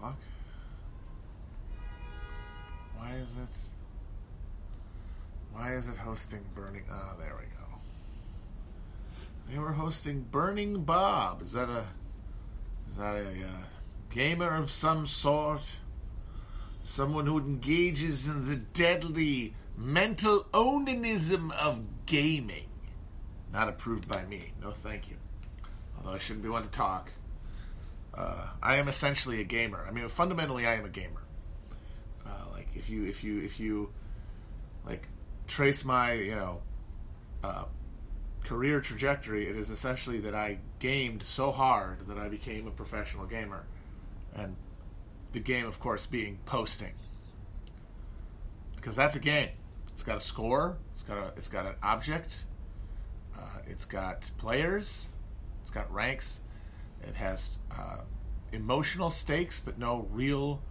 fuck? Why is it? Why is it hosting Burning? Ah, there we go. They were hosting Burning Bob. Is that a? Is that a uh, gamer of some sort? Someone who engages in the deadly mental onanism of gaming. Not approved by me. No, thank you. Although I shouldn't be one to talk. Uh, I am essentially a gamer. I mean, fundamentally, I am a gamer. Uh, like if you if you if you like trace my you know uh, career trajectory, it is essentially that I gamed so hard that I became a professional gamer, and the game, of course, being posting, because that's a game. It's got a score. It's got a. It's got an object. Uh, it's got players. It's got ranks. It has uh, emotional stakes, but no real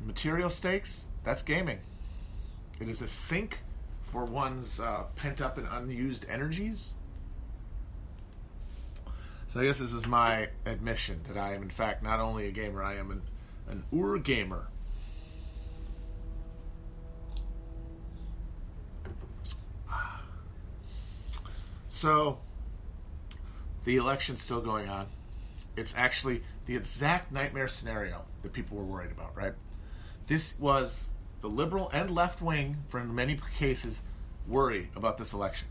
material stakes. That's gaming. It is a sink for one's uh, pent up and unused energies. So I guess this is my admission that I am, in fact, not only a gamer, I am an, an ur gamer. So, the election's still going on. It's actually the exact nightmare scenario that people were worried about, right? This was the liberal and left wing, for many cases, worry about this election.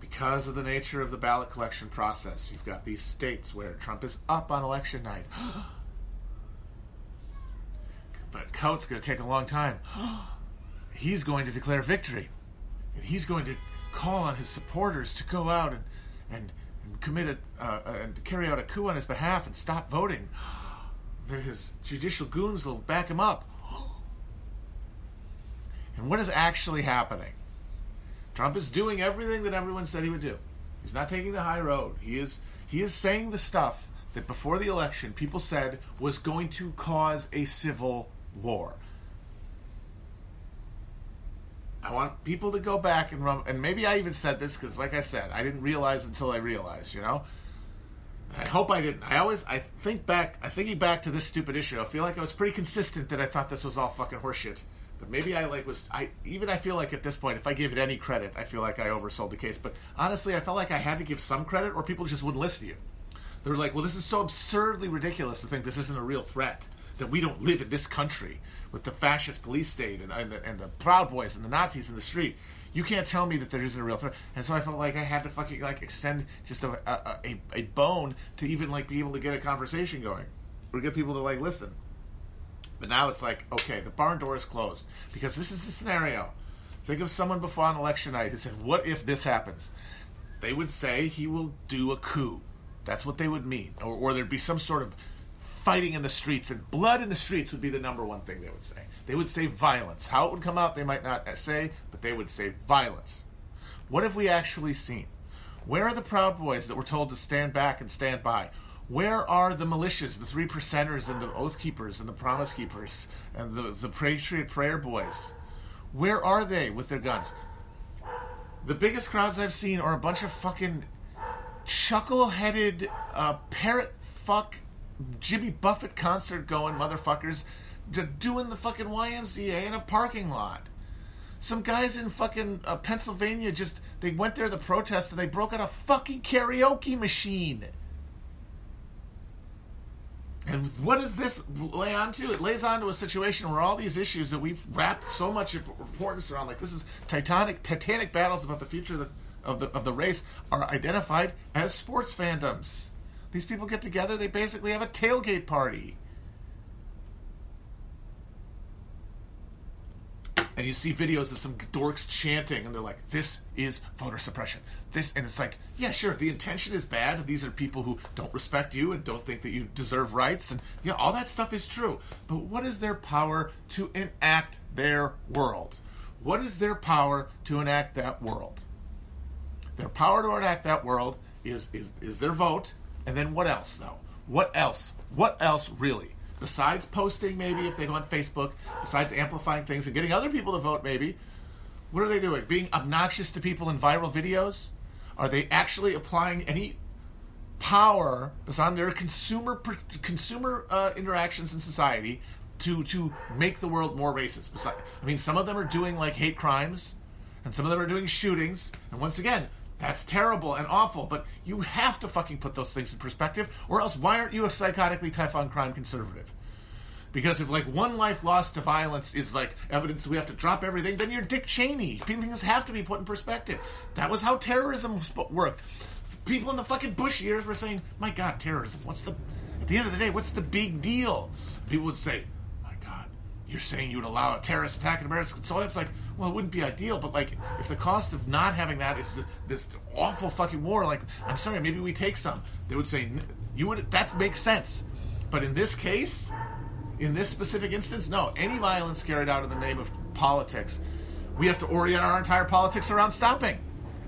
Because of the nature of the ballot collection process, you've got these states where Trump is up on election night. but Coutts going to take a long time. he's going to declare victory. And he's going to call on his supporters to go out and, and commit a, uh, and carry out a coup on his behalf and stop voting. Then his judicial goons will back him up. And what is actually happening? Trump is doing everything that everyone said he would do. He's not taking the high road. He is he is saying the stuff that before the election people said was going to cause a civil war. I want people to go back and and maybe I even said this because, like I said, I didn't realize until I realized, you know. I hope I didn't. I always, I think back, I thinking back to this stupid issue. I feel like I was pretty consistent that I thought this was all fucking horseshit. But maybe I like was I even I feel like at this point, if I gave it any credit, I feel like I oversold the case. But honestly, I felt like I had to give some credit, or people just wouldn't listen to you. They were like, "Well, this is so absurdly ridiculous to think this isn't a real threat." That we don't live in this country with the fascist police state and, and, the, and the Proud Boys and the Nazis in the street. You can't tell me that there isn't a real threat. And so I felt like I had to fucking like extend just a, a, a, a bone to even like be able to get a conversation going or get people to like listen. But now it's like, okay, the barn door is closed because this is the scenario. Think of someone before on election night who said, "What if this happens?" They would say he will do a coup. That's what they would mean, or, or there'd be some sort of fighting in the streets and blood in the streets would be the number one thing they would say. They would say violence. How it would come out, they might not say, but they would say violence. What have we actually seen? Where are the Proud Boys that were told to stand back and stand by? Where are the militias, the three percenters and the oath keepers and the promise keepers and the, the Patriot Prayer Boys? Where are they with their guns? The biggest crowds I've seen are a bunch of fucking chuckle headed, uh, parrot fuck Jimmy Buffett concert going motherfuckers doing the fucking YMCA in a parking lot. Some guys in fucking uh, Pennsylvania just they went there to protest and they broke out a fucking karaoke machine. And what does this lay onto? It lays onto a situation where all these issues that we've wrapped so much importance around, like this is titanic, titanic battles about the future of the, of the, of the race, are identified as sports fandoms. These people get together, they basically have a tailgate party. And you see videos of some dorks chanting, and they're like, "This is voter suppression." This, and it's like, yeah, sure, the intention is bad. These are people who don't respect you and don't think that you deserve rights, and yeah, you know, all that stuff is true. But what is their power to enact their world? What is their power to enact that world? Their power to enact that world is is is their vote, and then what else, though? What else? What else, really? Besides posting, maybe, if they go on Facebook, besides amplifying things and getting other people to vote, maybe, what are they doing? Being obnoxious to people in viral videos? Are they actually applying any power, on their consumer consumer uh, interactions in society, to to make the world more racist. Besides, I mean, some of them are doing like hate crimes, and some of them are doing shootings. And once again, that's terrible and awful. But you have to fucking put those things in perspective, or else why aren't you a psychotically tough on crime conservative? Because if like one life lost to violence is like evidence we have to drop everything, then you're Dick Cheney. Things have to be put in perspective. That was how terrorism worked. People in the fucking Bush years were saying, "My God, terrorism. What's the at the end of the day? What's the big deal?" People would say, "My God, you're saying you would allow a terrorist attack in American soil?" It's like, well, it wouldn't be ideal, but like if the cost of not having that is this awful fucking war, like I'm sorry, maybe we take some. They would say you would. That makes sense, but in this case in this specific instance, no. Any violence carried out in the name of politics, we have to orient our entire politics around stopping.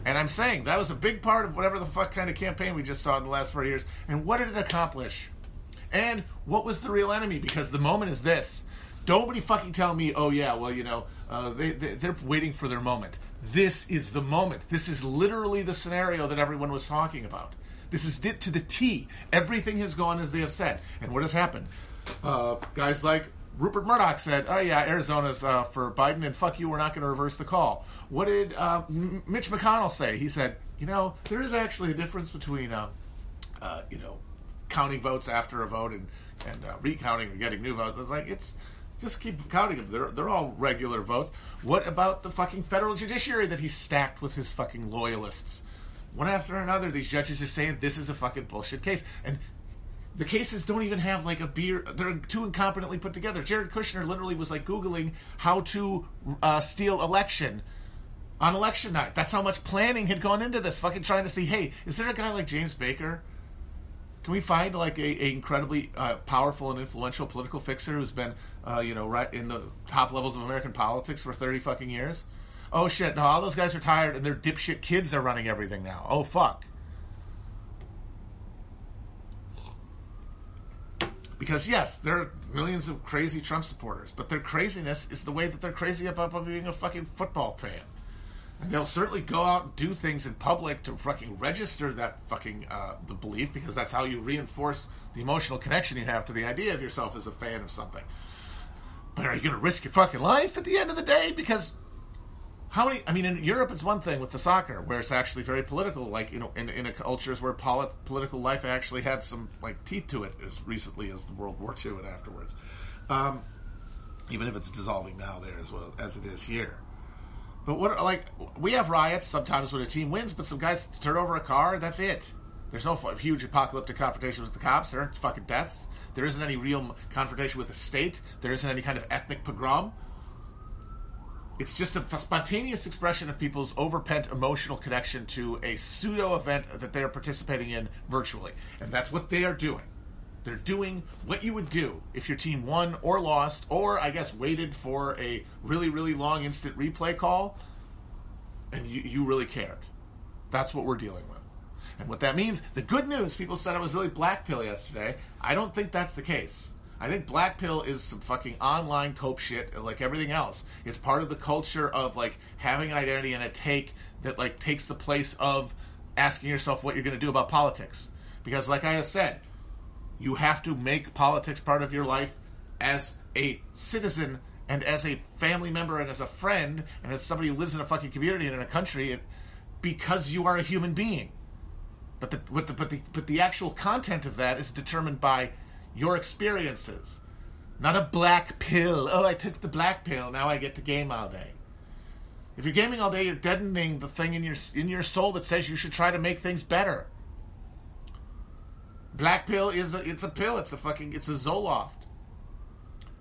And I'm saying that was a big part of whatever the fuck kind of campaign we just saw in the last four years. And what did it accomplish? And what was the real enemy? Because the moment is this. Nobody fucking tell me, oh yeah, well you know, uh, they, they they're waiting for their moment. This is the moment. This is literally the scenario that everyone was talking about. This is it to the T. Everything has gone as they have said. And what has happened? uh, guys like Rupert Murdoch said, "Oh yeah, Arizona's uh, for Biden, and fuck you, we're not going to reverse the call." What did uh, M- Mitch McConnell say? He said, "You know, there is actually a difference between, uh, uh, you know, counting votes after a vote and and uh, recounting or getting new votes. It's like it's just keep counting them. They're they're all regular votes. What about the fucking federal judiciary that he's stacked with his fucking loyalists?" One after another, these judges are saying this is a fucking bullshit case, and the cases don't even have like a beer. They're too incompetently put together. Jared Kushner literally was like googling how to uh, steal election on election night. That's how much planning had gone into this. Fucking trying to see, hey, is there a guy like James Baker? Can we find like a, a incredibly uh, powerful and influential political fixer who's been, uh, you know, right in the top levels of American politics for thirty fucking years? Oh shit! No, all those guys are tired, and their dipshit kids are running everything now. Oh fuck. Because yes, there are millions of crazy Trump supporters, but their craziness is the way that they're crazy about being a fucking football fan. And they'll certainly go out and do things in public to fucking register that fucking uh, the belief because that's how you reinforce the emotional connection you have to the idea of yourself as a fan of something. But are you going to risk your fucking life at the end of the day? Because how many? I mean, in Europe, it's one thing with the soccer where it's actually very political. Like you know, in, in a cultures where polit- political life actually had some like teeth to it as recently as the World War II and afterwards. Um, even if it's dissolving now there as well as it is here. But what like we have riots sometimes when a team wins, but some guys turn over a car. That's it. There's no huge apocalyptic confrontation with the cops. There aren't fucking deaths. There isn't any real confrontation with the state. There isn't any kind of ethnic pogrom. It's just a spontaneous expression of people's overpent emotional connection to a pseudo event that they are participating in virtually. And that's what they are doing. They're doing what you would do if your team won or lost, or I guess waited for a really, really long instant replay call and you, you really cared. That's what we're dealing with. And what that means, the good news, people said I was really black pill yesterday. I don't think that's the case. I think Black Pill is some fucking online cope shit, like everything else. It's part of the culture of like having an identity and a take that like takes the place of asking yourself what you're going to do about politics. Because, like I have said, you have to make politics part of your life as a citizen and as a family member and as a friend and as somebody who lives in a fucking community and in a country because you are a human being. But the, but the, but the, but the actual content of that is determined by your experiences. Not a black pill. Oh, I took the black pill. Now I get to game all day. If you're gaming all day, you're deadening the thing in your in your soul that says you should try to make things better. Black pill is a, it's a pill. It's a fucking it's a Zoloft.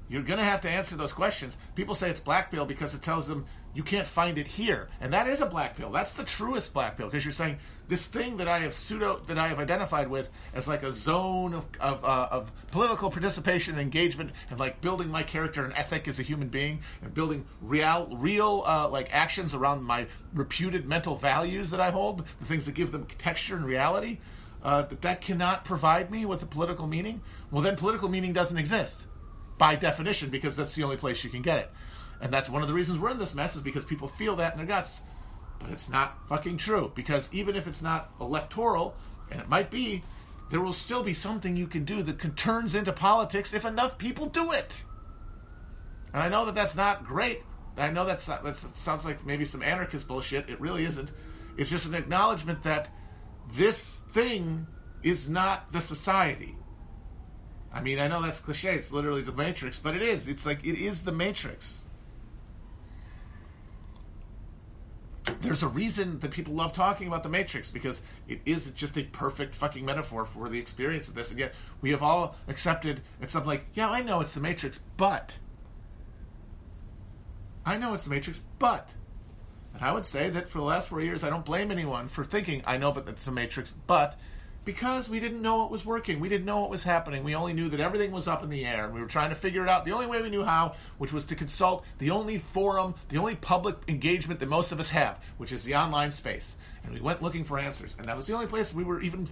You're gonna have to answer those questions. People say it's black pill because it tells them you can't find it here, and that is a black pill. That's the truest black pill because you're saying this thing that I have pseudo that I have identified with as like a zone of of, uh, of political participation and engagement and like building my character and ethic as a human being and building real real uh, like actions around my reputed mental values that I hold, the things that give them texture and reality. Uh, that that cannot provide me with a political meaning. Well, then political meaning doesn't exist by definition because that's the only place you can get it. And that's one of the reasons we're in this mess is because people feel that in their guts. But it's not fucking true because even if it's not electoral, and it might be, there will still be something you can do that turns into politics if enough people do it. And I know that that's not great. I know that's that sounds like maybe some anarchist bullshit. It really isn't. It's just an acknowledgement that this thing is not the society. I mean, I know that's cliche. It's literally the Matrix, but it is. It's like it is the Matrix. there's a reason that people love talking about the Matrix because it is just a perfect fucking metaphor for the experience of this. And yet we have all accepted it's something like, yeah, I know it's the Matrix, but I know it's the Matrix, but and I would say that for the last four years, I don't blame anyone for thinking I know, but that's a Matrix, but because we didn't know what was working. We didn't know what was happening. We only knew that everything was up in the air. We were trying to figure it out the only way we knew how, which was to consult the only forum, the only public engagement that most of us have, which is the online space. And we went looking for answers. And that was the only place we were even,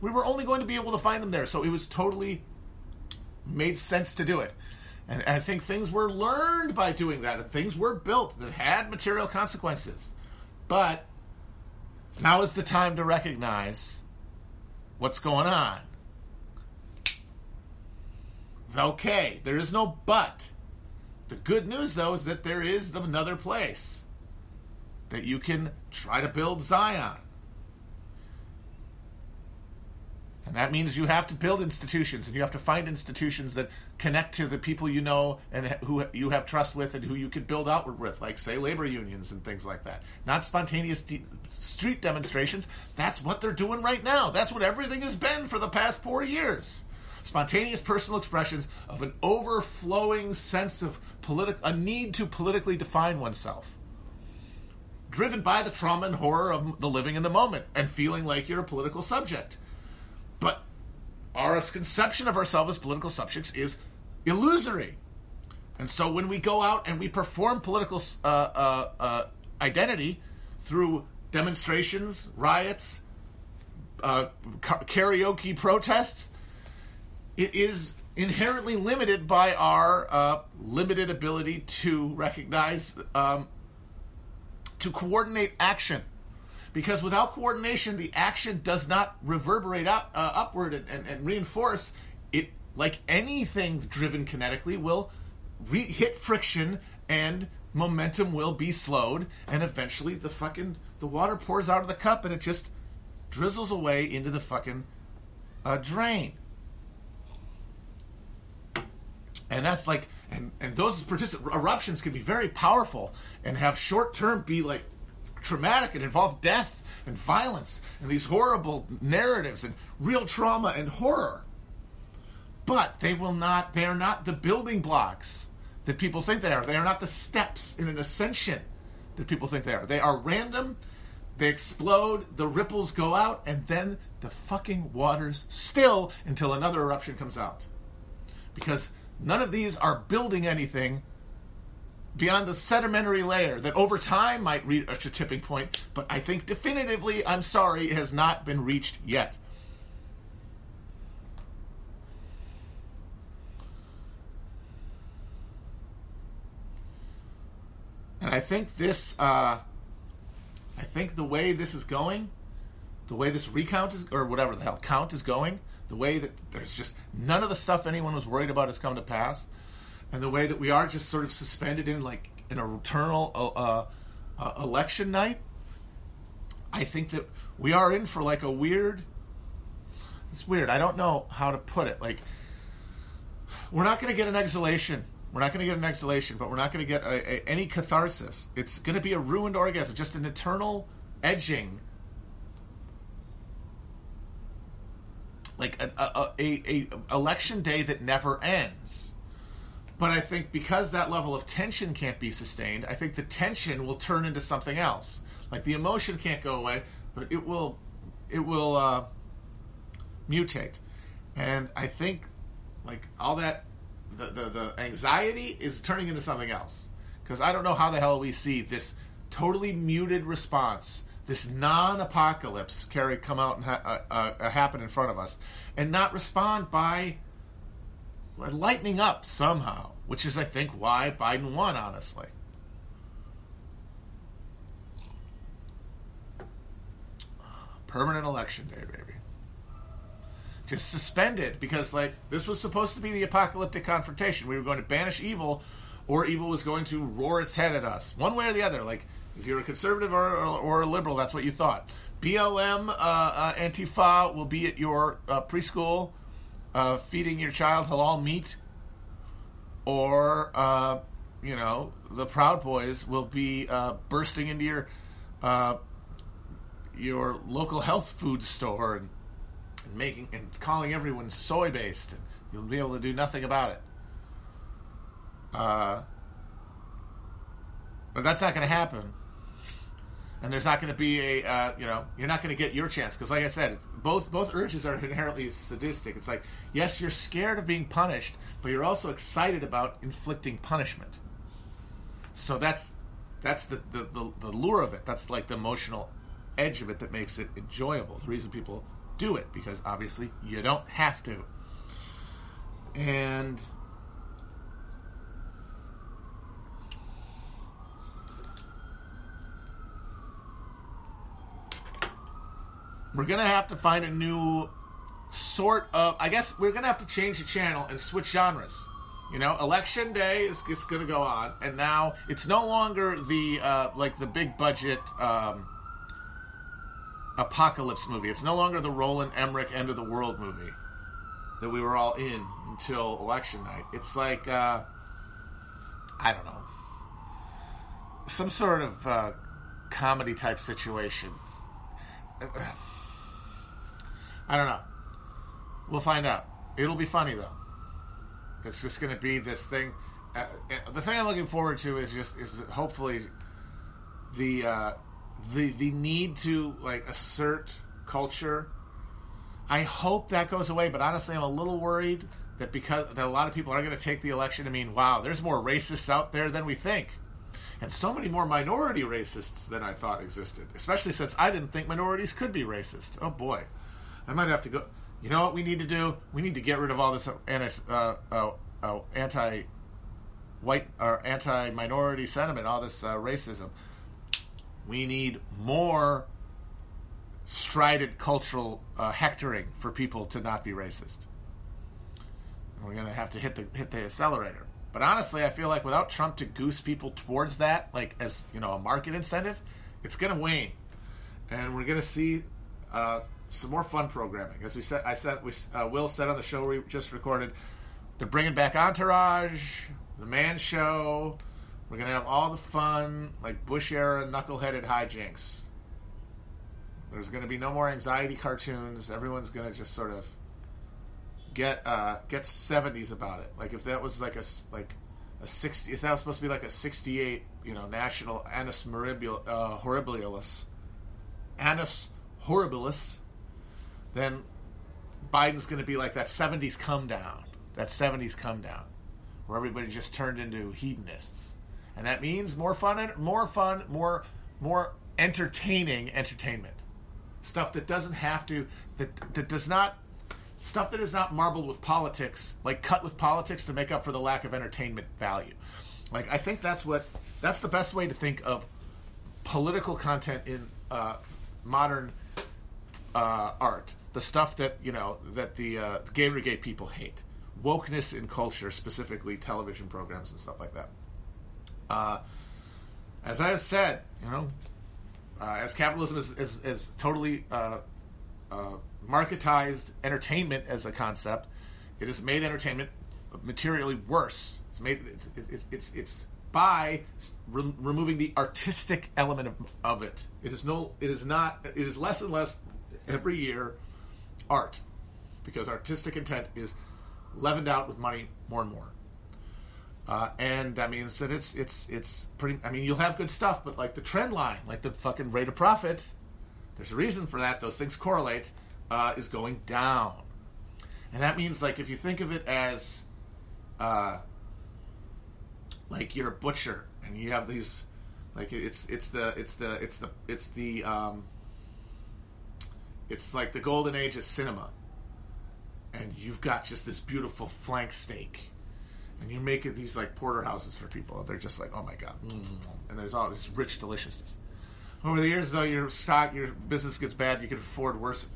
we were only going to be able to find them there. So it was totally made sense to do it. And, and I think things were learned by doing that, and things were built that had material consequences. But now is the time to recognize what's going on. Okay, there is no but. The good news, though, is that there is another place that you can try to build Zion. And that means you have to build institutions and you have to find institutions that connect to the people you know and who you have trust with and who you can build outward with, like, say, labor unions and things like that. Not spontaneous de- street demonstrations. That's what they're doing right now. That's what everything has been for the past four years. Spontaneous personal expressions of an overflowing sense of politi- a need to politically define oneself driven by the trauma and horror of the living in the moment and feeling like you're a political subject. Our conception of ourselves as political subjects is illusory. And so when we go out and we perform political uh, uh, uh, identity through demonstrations, riots, uh, karaoke protests, it is inherently limited by our uh, limited ability to recognize, um, to coordinate action because without coordination, the action does not reverberate up, uh, upward and, and, and, reinforce. It, like anything driven kinetically, will re- hit friction and momentum will be slowed, and eventually the fucking the water pours out of the cup and it just drizzles away into the fucking uh, drain. And that's like, and and those particip- eruptions can be very powerful and have short term be like traumatic and involve death and violence and these horrible narratives and real trauma and horror. But they will not, they are not the building blocks that people think they are. They are not the steps in an ascension that people think they are. They are random, they explode, the ripples go out, and then the fucking waters still until another eruption comes out. Because none of these are building anything beyond the sedimentary layer that over time might reach a tipping point, but I think definitively, I'm sorry, it has not been reached yet. And I think this, uh, I think the way this is going, the way this recount is, or whatever the hell count is going, the way that there's just none of the stuff anyone was worried about has come to pass and the way that we are just sort of suspended in like an eternal uh, uh, uh, election night, I think that we are in for like a weird. It's weird. I don't know how to put it. Like, we're not going to get an exhalation. We're not going to get an exhalation, but we're not going to get a, a, any catharsis. It's going to be a ruined orgasm, just an eternal edging like a, a, a, a, election day that never ends. But I think because that level of tension can't be sustained, I think the tension will turn into something else. Like the emotion can't go away, but it will, it will uh, mutate. And I think, like all that, the, the the anxiety is turning into something else. Because I don't know how the hell we see this totally muted response, this non-apocalypse, carry come out and ha- uh, uh, happen in front of us, and not respond by lightening up somehow, which is, I think, why Biden won, honestly. Permanent election day, baby. just suspended because like this was supposed to be the apocalyptic confrontation. We were going to banish evil, or evil was going to roar its head at us, one way or the other. Like if you're a conservative or, or, or a liberal, that's what you thought. BLM uh, uh, Antifa will be at your uh, preschool uh, feeding your child halal meat, or uh, you know the Proud Boys will be uh, bursting into your your local health food store and, and making and calling everyone soy based, and you'll be able to do nothing about it. Uh, but that's not going to happen. And there's not going to be a, uh, you know, you're not going to get your chance because, like I said, both both urges are inherently sadistic. It's like, yes, you're scared of being punished, but you're also excited about inflicting punishment. So that's that's the the, the, the lure of it. That's like the emotional edge of it that makes it enjoyable. The reason people do it because obviously you don't have to. And we're gonna have to find a new sort of. I guess we're gonna have to change the channel and switch genres. You know, election day is, is going to go on, and now it's no longer the uh, like the big budget um, apocalypse movie. It's no longer the Roland Emmerich end of the world movie that we were all in until election night. It's like uh, I don't know, some sort of uh, comedy type situation. I don't know. We'll find out. It'll be funny though. It's just going to be this thing. Uh, uh, the thing I'm looking forward to is just is hopefully the uh, the the need to like assert culture. I hope that goes away, but honestly, I'm a little worried that because that a lot of people are going to take the election to mean, wow, there's more racists out there than we think, and so many more minority racists than I thought existed. Especially since I didn't think minorities could be racist. Oh boy, I might have to go. You know what we need to do? We need to get rid of all this anti uh, uh, uh, anti white or anti minority sentiment, all this uh, racism. We need more strident cultural uh, hectoring for people to not be racist. And we're going to have to hit the hit the accelerator. But honestly, I feel like without Trump to goose people towards that, like as you know, a market incentive, it's going to wane, and we're going to see uh, some more fun programming. As we said, I said, we uh, Will said on the show we just recorded, they're bringing back Entourage, The Man Show, we're gonna have all the fun, like Bush era knuckleheaded hijinks. There's gonna be no more anxiety cartoons. Everyone's gonna just sort of get uh, get 70s about it. Like if that was like a like a 60, if that was supposed to be like a 68, you know, national annus horribilis, uh, horribilis, annus horribilis, then Biden's going to be like that 70s come down, that 70s come down, where everybody just turned into hedonists and that means more fun, more fun, more more entertaining entertainment. Stuff that doesn't have to that that does not stuff that is not marbled with politics, like cut with politics to make up for the lack of entertainment value. Like I think that's what that's the best way to think of political content in uh, modern uh, art. The stuff that you know that the, uh, Gamergate people hate, wokeness in culture, specifically television programs and stuff like that. Uh, as I have said, you know, uh, as capitalism is, is, is totally uh, uh, marketized entertainment as a concept, it has made entertainment materially worse. It's made it's it's, it's, it's by re- removing the artistic element of, of it. It is no. It is not. It is less and less every year art because artistic intent is leavened out with money more and more. Uh, and that means that it's it's it's pretty. I mean, you'll have good stuff, but like the trend line, like the fucking rate of profit, there's a reason for that. Those things correlate. Uh, is going down, and that means like if you think of it as, uh, like you're a butcher and you have these, like it's it's the it's the it's the it's the um, it's like the golden age of cinema, and you've got just this beautiful flank steak and you're making these like porterhouses for people. They're just like, oh my god, mm. and there's all this rich deliciousness. Over the years, though, your stock, your business gets bad, you can afford worse,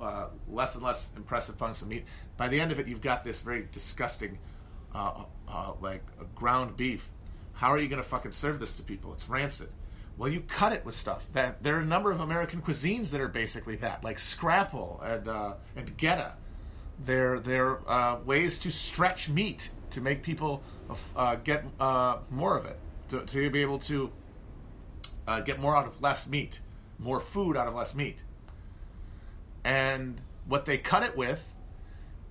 uh, less and less impressive hunks of meat. By the end of it, you've got this very disgusting, uh, uh, like ground beef. How are you going to fucking serve this to people? It's rancid. Well, you cut it with stuff. That there are a number of American cuisines that are basically that, like scrapple and uh, and goetta. They're they're uh, ways to stretch meat to make people uh, get uh, more of it, to, to be able to uh, get more out of less meat, more food out of less meat. And what they cut it with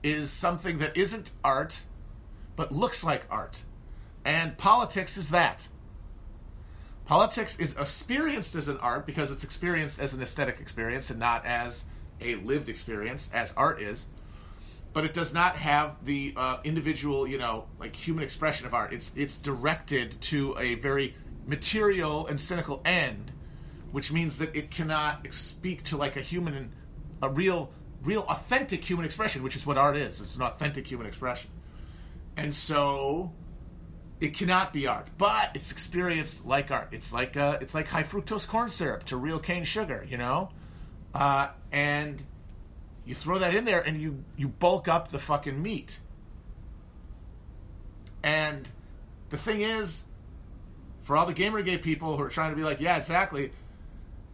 is something that isn't art, but looks like art. And politics is that. Politics is experienced as an art because it's experienced as an aesthetic experience and not as a lived experience, as art is. But it does not have the uh, individual, you know, like human expression of art. It's it's directed to a very material and cynical end, which means that it cannot speak to like a human, a real, real authentic human expression, which is what art is. It's an authentic human expression, and so it cannot be art, but it's experienced like art. It's like uh, it's like high fructose corn syrup to real cane sugar, you know, uh, and you throw that in there and you you bulk up the fucking meat. And the thing is, for all the Gamergate people who are trying to be like, yeah, exactly.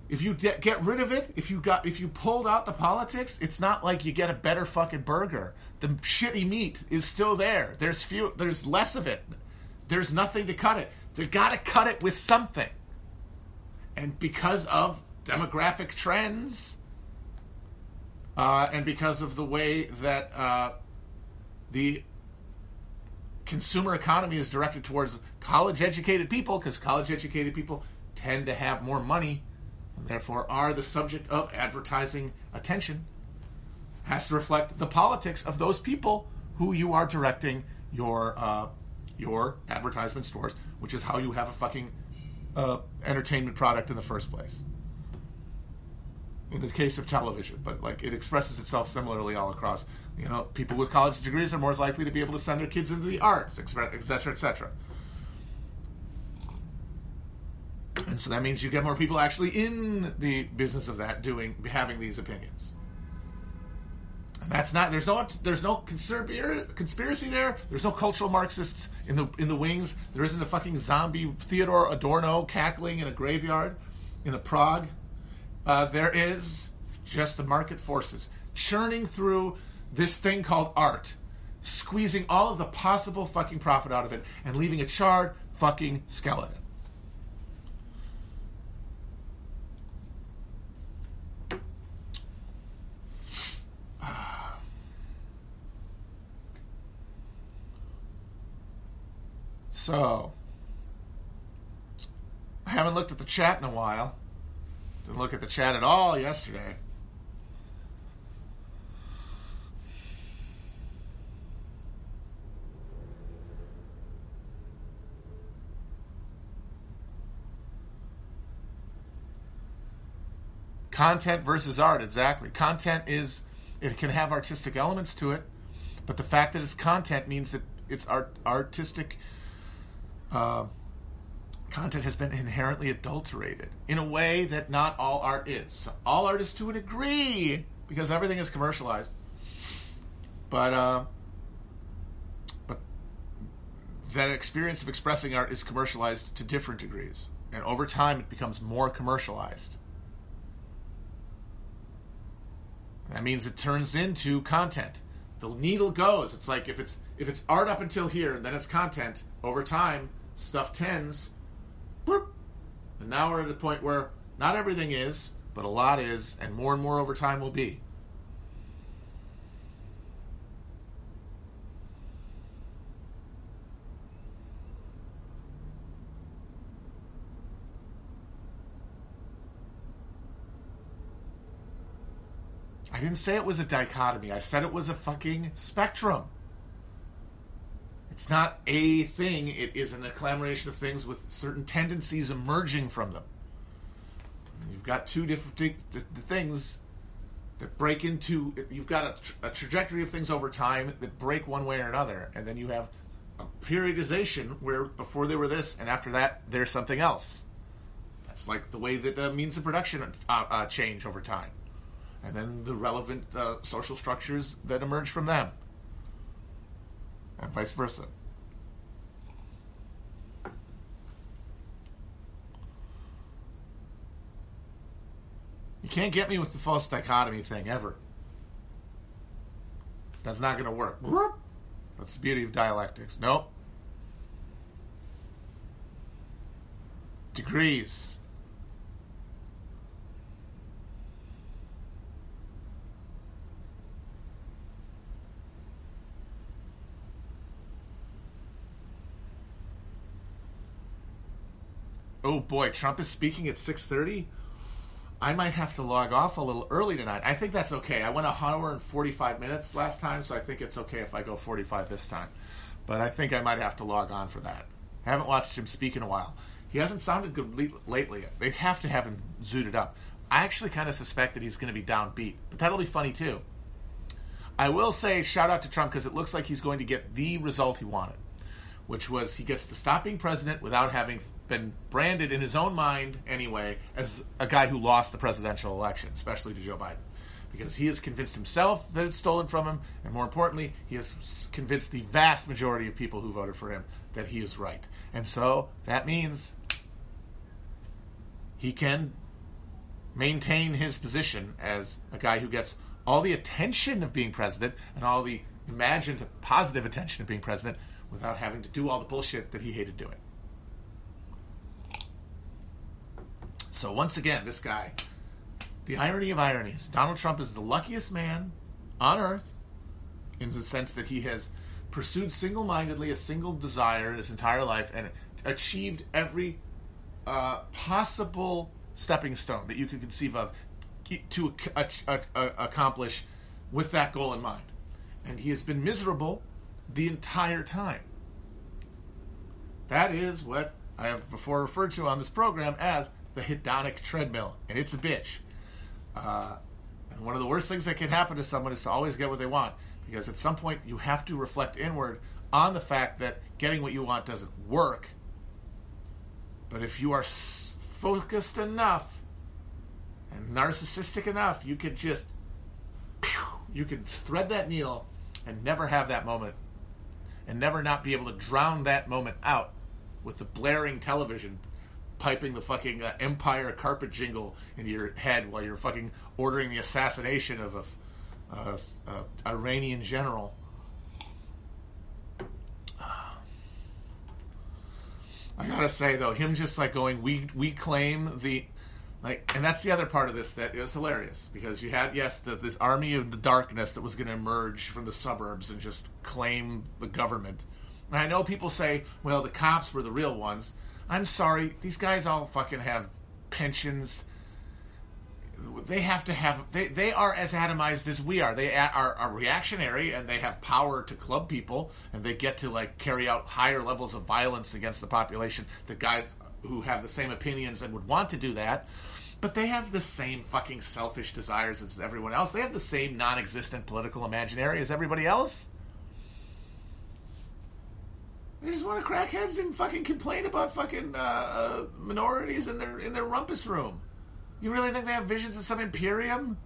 If you get, get rid of it, if you got, if you pulled out the politics, it's not like you get a better fucking burger. The shitty meat is still there. There's few, there's less of it. There's nothing to cut it. They've got to cut it with something. And because of demographic trends, uh, and because of the way that uh, the consumer economy is directed towards college educated people, because college educated people tend to have more money and therefore are the subject of advertising attention, has to reflect the politics of those people who you are directing your uh, your advertisement stores, which is how you have a fucking uh, entertainment product in the first place. In the case of television, but like it expresses itself similarly all across. You know, people with college degrees are more likely to be able to send their kids into the arts, etc., etc. And so that means you get more people actually in the business of that doing having these opinions. That's not there's no there's no conspiracy there. There's no cultural Marxists in the in the wings. There isn't a fucking zombie Theodore Adorno cackling in a graveyard in a Prague. Uh, there is just the market forces churning through this thing called art, squeezing all of the possible fucking profit out of it and leaving a charred fucking skeleton. So, I haven't looked at the chat in a while. Didn't look at the chat at all yesterday. Content versus art, exactly. Content is, it can have artistic elements to it, but the fact that it's content means that it's art, artistic uh, content has been inherently adulterated in a way that not all art is. All art is to a degree because everything is commercialized, but uh, but that experience of expressing art is commercialized to different degrees, and over time it becomes more commercialized. That means it turns into content. The needle goes. It's like if it's if it's art up until here then it's content, over time stuff tends. Boop, and now we're at a point where not everything is, but a lot is, and more and more over time will be. I didn't say it was a dichotomy. I said it was a fucking spectrum. It's not a thing, it is an acclamation of things with certain tendencies emerging from them. You've got two different th- th- things that break into, you've got a, tra- a trajectory of things over time that break one way or another, and then you have a periodization where before they were this, and after that, there's something else. That's like the way that the means of production uh, uh, change over time. and then the relevant uh, social structures that emerge from them, and vice versa. You can't get me with the false dichotomy thing ever. That's not going to work. That's the beauty of dialectics. Nope. Degrees. Oh boy, Trump is speaking at 6:30. I might have to log off a little early tonight. I think that's okay. I went a hour and 45 minutes last time, so I think it's okay if I go 45 this time. But I think I might have to log on for that. I haven't watched him speak in a while. He hasn't sounded good le- lately. They have to have him zooted up. I actually kind of suspect that he's going to be downbeat, but that'll be funny too. I will say shout out to Trump because it looks like he's going to get the result he wanted, which was he gets to stop being president without having been branded in his own mind anyway as a guy who lost the presidential election, especially to Joe Biden. Because he has convinced himself that it's stolen from him, and more importantly, he has convinced the vast majority of people who voted for him that he is right. And so that means he can maintain his position as a guy who gets all the attention of being president and all the imagined positive attention of being president without having to do all the bullshit that he hated doing. So once again, this guy, the irony of ironies, Donald Trump is the luckiest man on earth in the sense that he has pursued single-mindedly a single desire his entire life and achieved every uh, possible stepping stone that you could conceive of to accomplish with that goal in mind. And he has been miserable the entire time. That is what I have before referred to on this program as the hedonic treadmill, and it's a bitch. Uh, and one of the worst things that can happen to someone is to always get what they want, because at some point you have to reflect inward on the fact that getting what you want doesn't work. But if you are s- focused enough and narcissistic enough, you could just you could thread that needle and never have that moment and never not be able to drown that moment out with the blaring television piping the fucking uh, Empire carpet jingle into your head while you're fucking ordering the assassination of a, uh, a Iranian general. I gotta say though, him just like going, we we claim the like, and that's the other part of this that is hilarious because you had yes the, this army of the darkness that was going to emerge from the suburbs and just claim the government. And I know people say, well, the cops were the real ones. I'm sorry, these guys all fucking have pensions. They have to have. They, they are as atomized as we are. They are, are reactionary and they have power to club people and they get to like carry out higher levels of violence against the population. The guys who have the same opinions and would want to do that, but they have the same fucking selfish desires as everyone else. They have the same non-existent political imaginary as everybody else. They just want to crack heads and fucking complain about fucking uh, uh, minorities in their in their rumpus room. You really think they have visions of some Imperium?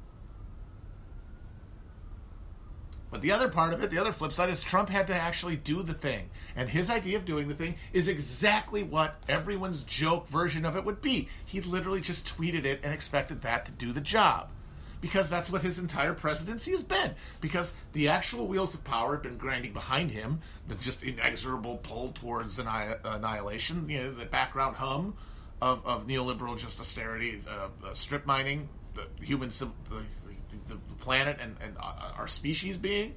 But the other part of it, the other flip side, is Trump had to actually do the thing. And his idea of doing the thing is exactly what everyone's joke version of it would be. He literally just tweeted it and expected that to do the job because that's what his entire presidency has been. Because the actual wheels of power have been grinding behind him, the just inexorable pull towards annihilation, you know, the background hum of, of neoliberal just austerity, uh, uh, strip mining, the human, the, the, the planet and, and uh, our species being.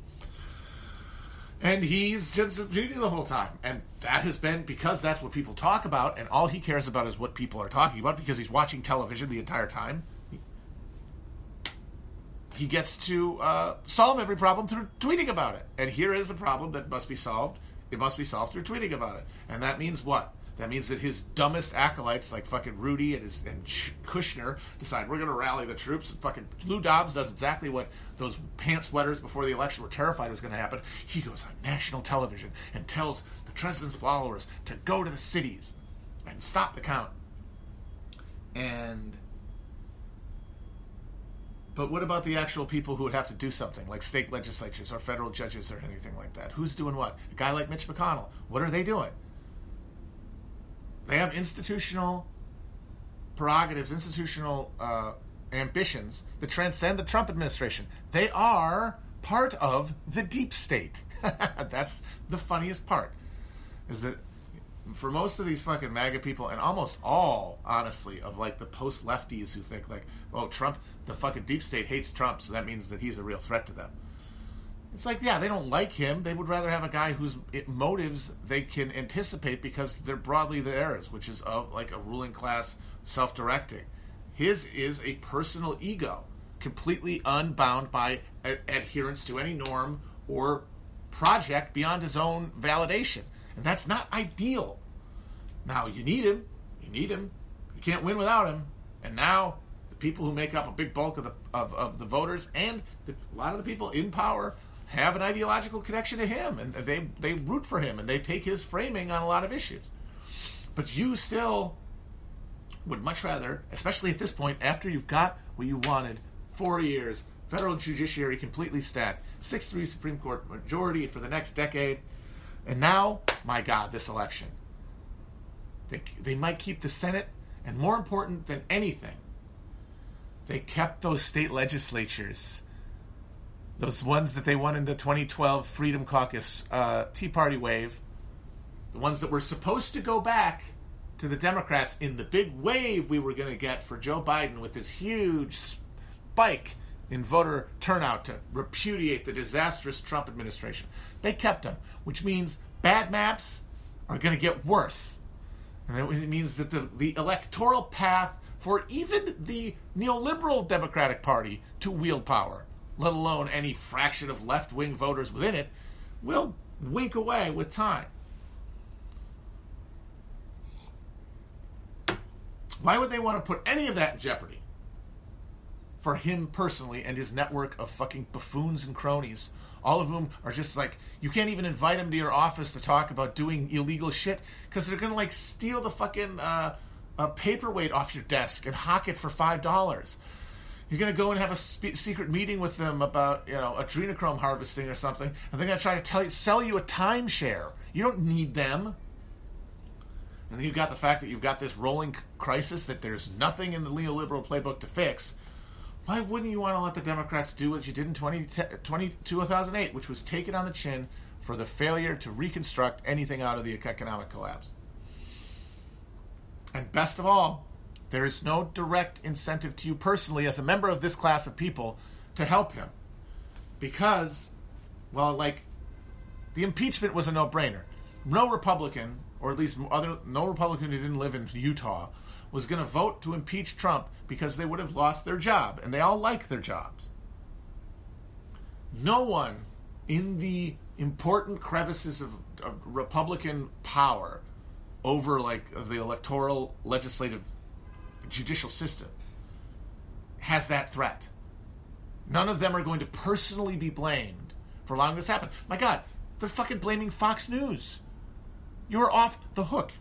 And he's just shooting the whole time. And that has been because that's what people talk about, and all he cares about is what people are talking about because he's watching television the entire time he gets to uh, solve every problem through tweeting about it. And here is a problem that must be solved. It must be solved through tweeting about it. And that means what? That means that his dumbest acolytes, like fucking Rudy and his and Kushner, decide we're going to rally the troops. And fucking Lou Dobbs does exactly what those pants sweaters before the election were terrified was going to happen. He goes on national television and tells the president's followers to go to the cities and stop the count. And But what about the actual people who would have to do something, like state legislatures or federal judges or anything like that? Who's doing what? A guy like Mitch McConnell, what are they doing? They have institutional prerogatives, institutional uh, ambitions that transcend the Trump administration. They are part of the deep state. That's the funniest part. Is that for most of these fucking MAGA people, and almost all, honestly, of like the post lefties who think like, oh, Trump, the fucking deep state hates Trump, so that means that he's a real threat to them. It's like, yeah, they don't like him. They would rather have a guy whose motives they can anticipate because they're broadly theirs, which is of like a ruling class self directing. His is a personal ego, completely unbound by adherence to any norm or project beyond his own validation. And that's not ideal. Now, you need him. You need him. You can't win without him. And now, the people who make up a big bulk of the, of, of the voters and the, a lot of the people in power have an ideological connection to him. And they, they root for him and they take his framing on a lot of issues. But you still would much rather, especially at this point, after you've got what you wanted, four years, federal judiciary completely stacked, 6 3 Supreme Court majority for the next decade, and now, my God, this election. They, they might keep the Senate, and more important than anything, they kept those state legislatures, those ones that they won in the 2012 Freedom Caucus uh, Tea Party wave, the ones that were supposed to go back to the Democrats in the big wave we were going to get for Joe Biden with this huge spike in voter turnout to repudiate the disastrous Trump administration. They kept them, which means bad maps are going to get worse. And it means that the, the electoral path for even the neoliberal Democratic Party to wield power, let alone any fraction of left wing voters within it, will wink away with time. Why would they want to put any of that in jeopardy? For him personally and his network of fucking buffoons and cronies, all of whom are just like, you can't even invite him to your office to talk about doing illegal shit because they're gonna like steal the fucking uh, a paperweight off your desk and hawk it for five dollars. You're gonna go and have a spe- secret meeting with them about you know adrenochrome harvesting or something, and they're gonna try to tell you, sell you a timeshare. You don't need them. And then you've got the fact that you've got this rolling crisis that there's nothing in the neoliberal playbook to fix. Why wouldn't you want to let the Democrats do what you did in 20, 20, 2008, which was take it on the chin for the failure to reconstruct anything out of the economic collapse? And best of all, there is no direct incentive to you personally, as a member of this class of people, to help him. Because, well, like, the impeachment was a no brainer. No Republican or at least other no Republican who didn't live in Utah, was going to vote to impeach Trump because they would have lost their job, and they all like their jobs. No one in the important crevices of, of Republican power over like the electoral, legislative, judicial system has that threat. None of them are going to personally be blamed for allowing this happen. My God, they're fucking blaming Fox News. You're off the hook.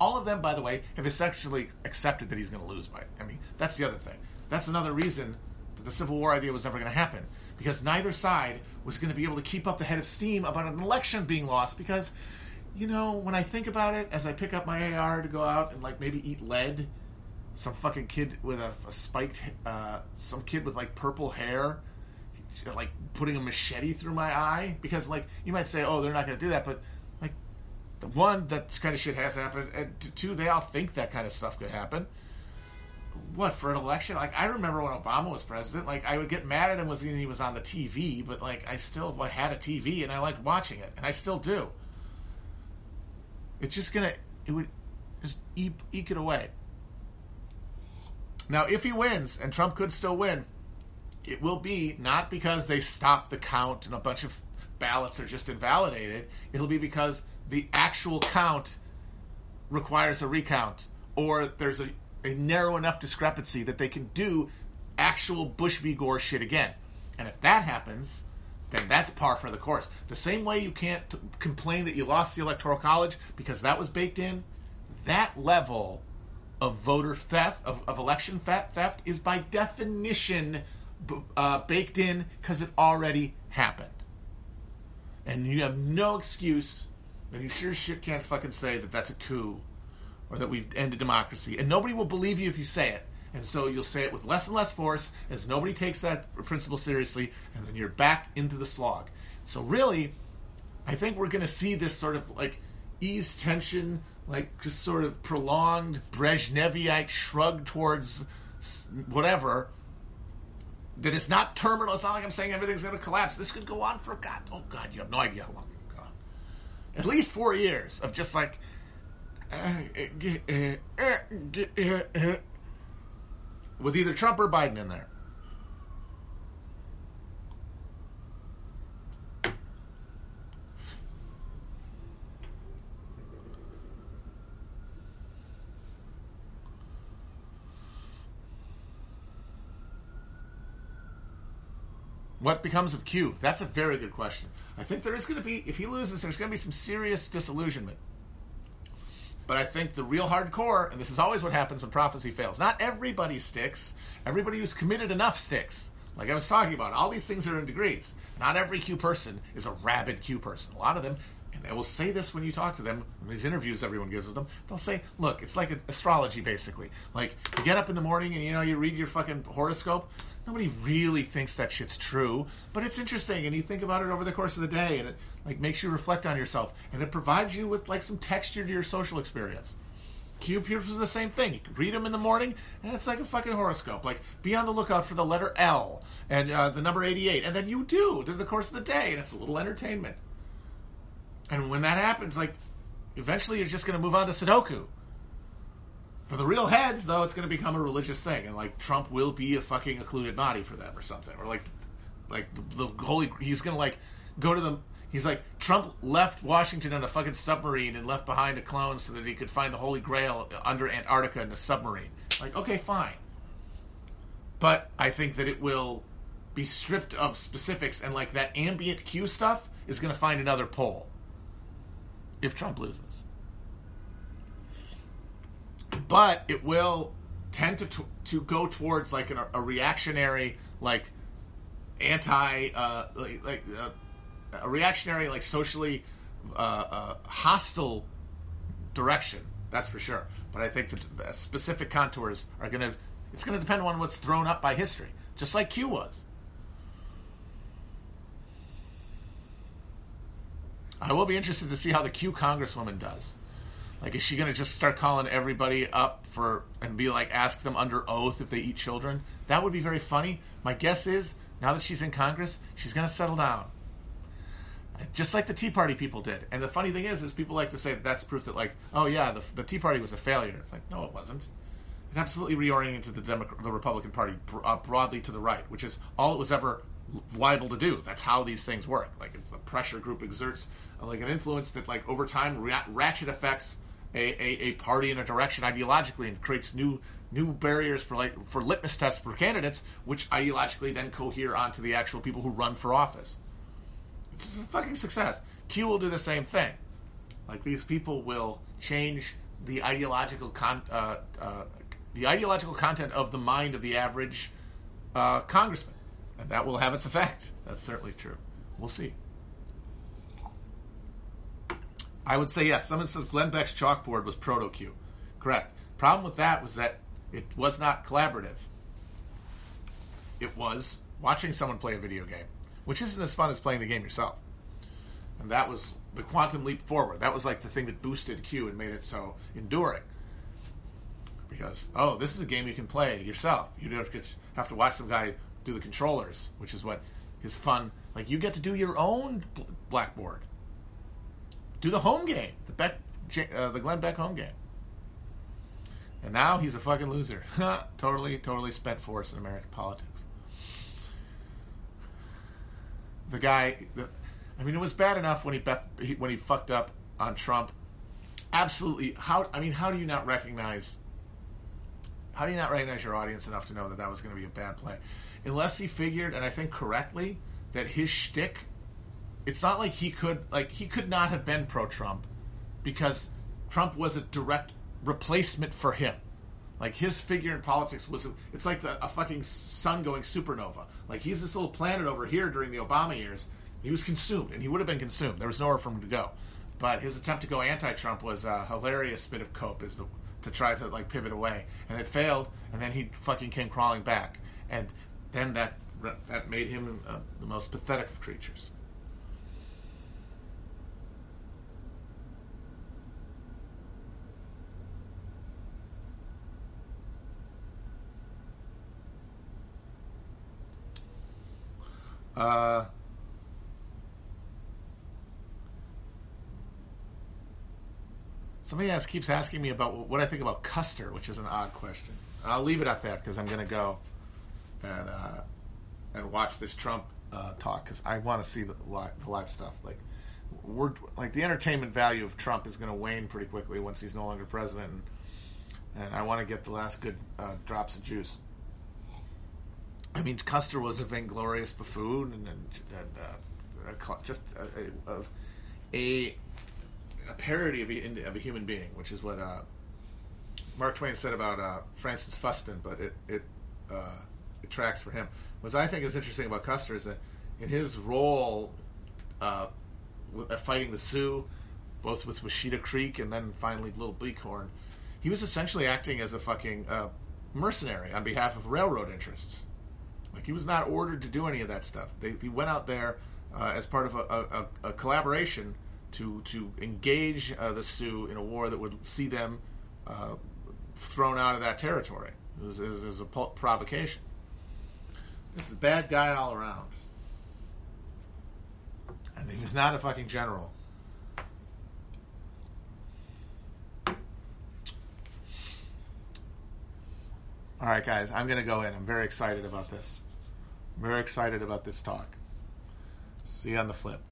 All of them, by the way, have essentially accepted that he's going to lose by. I mean, that's the other thing. That's another reason that the Civil War idea was never going to happen. Because neither side was going to be able to keep up the head of steam about an election being lost. Because, you know, when I think about it, as I pick up my AR to go out and, like, maybe eat lead, some fucking kid with a, a spiked, uh, some kid with, like, purple hair, like, putting a machete through my eye. Because, like, you might say, oh, they're not going to do that, but one, that kind of shit has happened, and two, they all think that kind of stuff could happen. What for an election? Like I remember when Obama was president, like I would get mad at him when he was on the TV, but like I still had a TV and I liked watching it, and I still do. It's just gonna, it would just eke, eke it away. Now, if he wins, and Trump could still win, it will be not because they stopped the count and a bunch of ballots are just invalidated. It'll be because the actual count requires a recount, or there's a, a narrow enough discrepancy that they can do actual Bush v. Gore shit again. And if that happens, then that's par for the course. The same way you can't t- complain that you lost the Electoral College because that was baked in, that level of voter theft, of, of election theft, theft, is by definition uh, baked in because it already happened. And you have no excuse, and you sure shit can't fucking say that that's a coup or that we've ended democracy. And nobody will believe you if you say it. And so you'll say it with less and less force as nobody takes that principle seriously, and then you're back into the slog. So, really, I think we're going to see this sort of like ease tension, like just sort of prolonged Brezhnevite shrug towards whatever. That it's not terminal. It's not like I'm saying everything's going to collapse. This could go on for God. Oh God, you have no idea how long it could go on. At least four years of just like. Eh, eh, eh, with either Trump or Biden in there. What becomes of Q? That's a very good question. I think there is going to be, if he loses, there's going to be some serious disillusionment. But I think the real hardcore, and this is always what happens when prophecy fails, not everybody sticks. Everybody who's committed enough sticks. Like I was talking about, all these things are in degrees. Not every Q person is a rabid Q person. A lot of them and they will say this when you talk to them in these interviews everyone gives with them they'll say look it's like astrology basically like you get up in the morning and you know you read your fucking horoscope nobody really thinks that shit's true but it's interesting and you think about it over the course of the day and it like makes you reflect on yourself and it provides you with like some texture to your social experience Q is the same thing. You can read them in the morning, and it's like a fucking horoscope. Like, be on the lookout for the letter L and uh, the number 88. And then you do through the course of the day, and it's a little entertainment. And when that happens, like, eventually you're just going to move on to Sudoku. For the real heads, though, it's going to become a religious thing, and like Trump will be a fucking occluded body for them or something, or like, like the, the holy. He's going to like go to the. He's like Trump left Washington on a fucking submarine and left behind a clone so that he could find the Holy Grail under Antarctica in a submarine. Like, okay, fine, but I think that it will be stripped of specifics, and like that ambient Q stuff is going to find another pole if Trump loses. But it will tend to to go towards like an, a reactionary, like anti, uh, like, uh, a reactionary, like socially uh, uh hostile direction. That's for sure. But I think the specific contours are going to. It's going to depend on what's thrown up by history, just like Q was. I will be interested to see how the Q Congresswoman does. Like, is she going to just start calling everybody up for and be like, ask them under oath if they eat children? That would be very funny. My guess is now that she's in Congress, she's going to settle down, just like the Tea Party people did. And the funny thing is, is people like to say that that's proof that like, oh yeah, the, the Tea Party was a failure. It's like, no, it wasn't. It absolutely reoriented the Democrat, the Republican Party uh, broadly to the right, which is all it was ever liable to do. That's how these things work. Like the pressure group exerts uh, like an influence that like over time ratchet affects a, a, a, party in a direction ideologically and creates new new barriers for like for litmus tests for candidates, which ideologically then cohere onto the actual people who run for office. It's a fucking success. Q will do the same thing. Like these people will change the ideological con- uh, uh, the ideological content of the mind of the average uh, congressman and that will have its effect. That's certainly true. We'll see. I would say yes. Someone says Glenn Beck's chalkboard was proto Q. Correct. Problem with that was that it was not collaborative. It was watching someone play a video game, which isn't as fun as playing the game yourself. And that was the quantum leap forward. That was like the thing that boosted Q and made it so enduring. Because oh, this is a game you can play yourself. You don't have to watch some guy do the controllers, which is what is fun. Like you get to do your own blackboard. Do the home game, the Beck, uh, the Glenn Beck home game. And now he's a fucking loser. totally, totally spent force in American politics. The guy, the, I mean, it was bad enough when he, bet, he when he fucked up on Trump. Absolutely, how? I mean, how do you not recognize? How do you not recognize your audience enough to know that that was going to be a bad play? unless he figured, and I think correctly, that his shtick, it's not like he could like he could not have been pro Trump because Trump was a direct replacement for him. Like his figure in politics was it's like the, a fucking sun going supernova. Like he's this little planet over here during the Obama years. He was consumed, and he would have been consumed. There was nowhere for him to go. But his attempt to go anti-Trump was a hilarious bit of cope, is the to try to like pivot away, and it failed. And then he fucking came crawling back, and then that that made him uh, the most pathetic of creatures. Uh, somebody else keeps asking me about what I think about Custer, which is an odd question. I'll leave it at that because I'm going to go and uh, and watch this Trump uh, talk because I want to see the live, the live stuff. Like we're like the entertainment value of Trump is going to wane pretty quickly once he's no longer president, and, and I want to get the last good uh, drops of juice. I mean, Custer was a vainglorious buffoon and, and, and uh, a, just a, a, a, a parody of a, of a, human being, which is what uh, Mark Twain said about uh, Francis Funston, but it it, uh, it tracks for him. What I think is interesting about Custer is that in his role uh, fighting the Sioux, both with Washita Creek and then finally Little Bighorn, he was essentially acting as a fucking uh, mercenary on behalf of railroad interests like he was not ordered to do any of that stuff. They, he went out there uh, as part of a, a, a, collaboration to to engage uh, the Sioux in a war that would see them uh, thrown out of that territory. It was, it was, it was a po- provocation. This is a bad guy all around. And he was not a fucking general. All right, guys, I'm going to go in. I'm very excited about this. I'm Very excited about this talk. See you on the flip.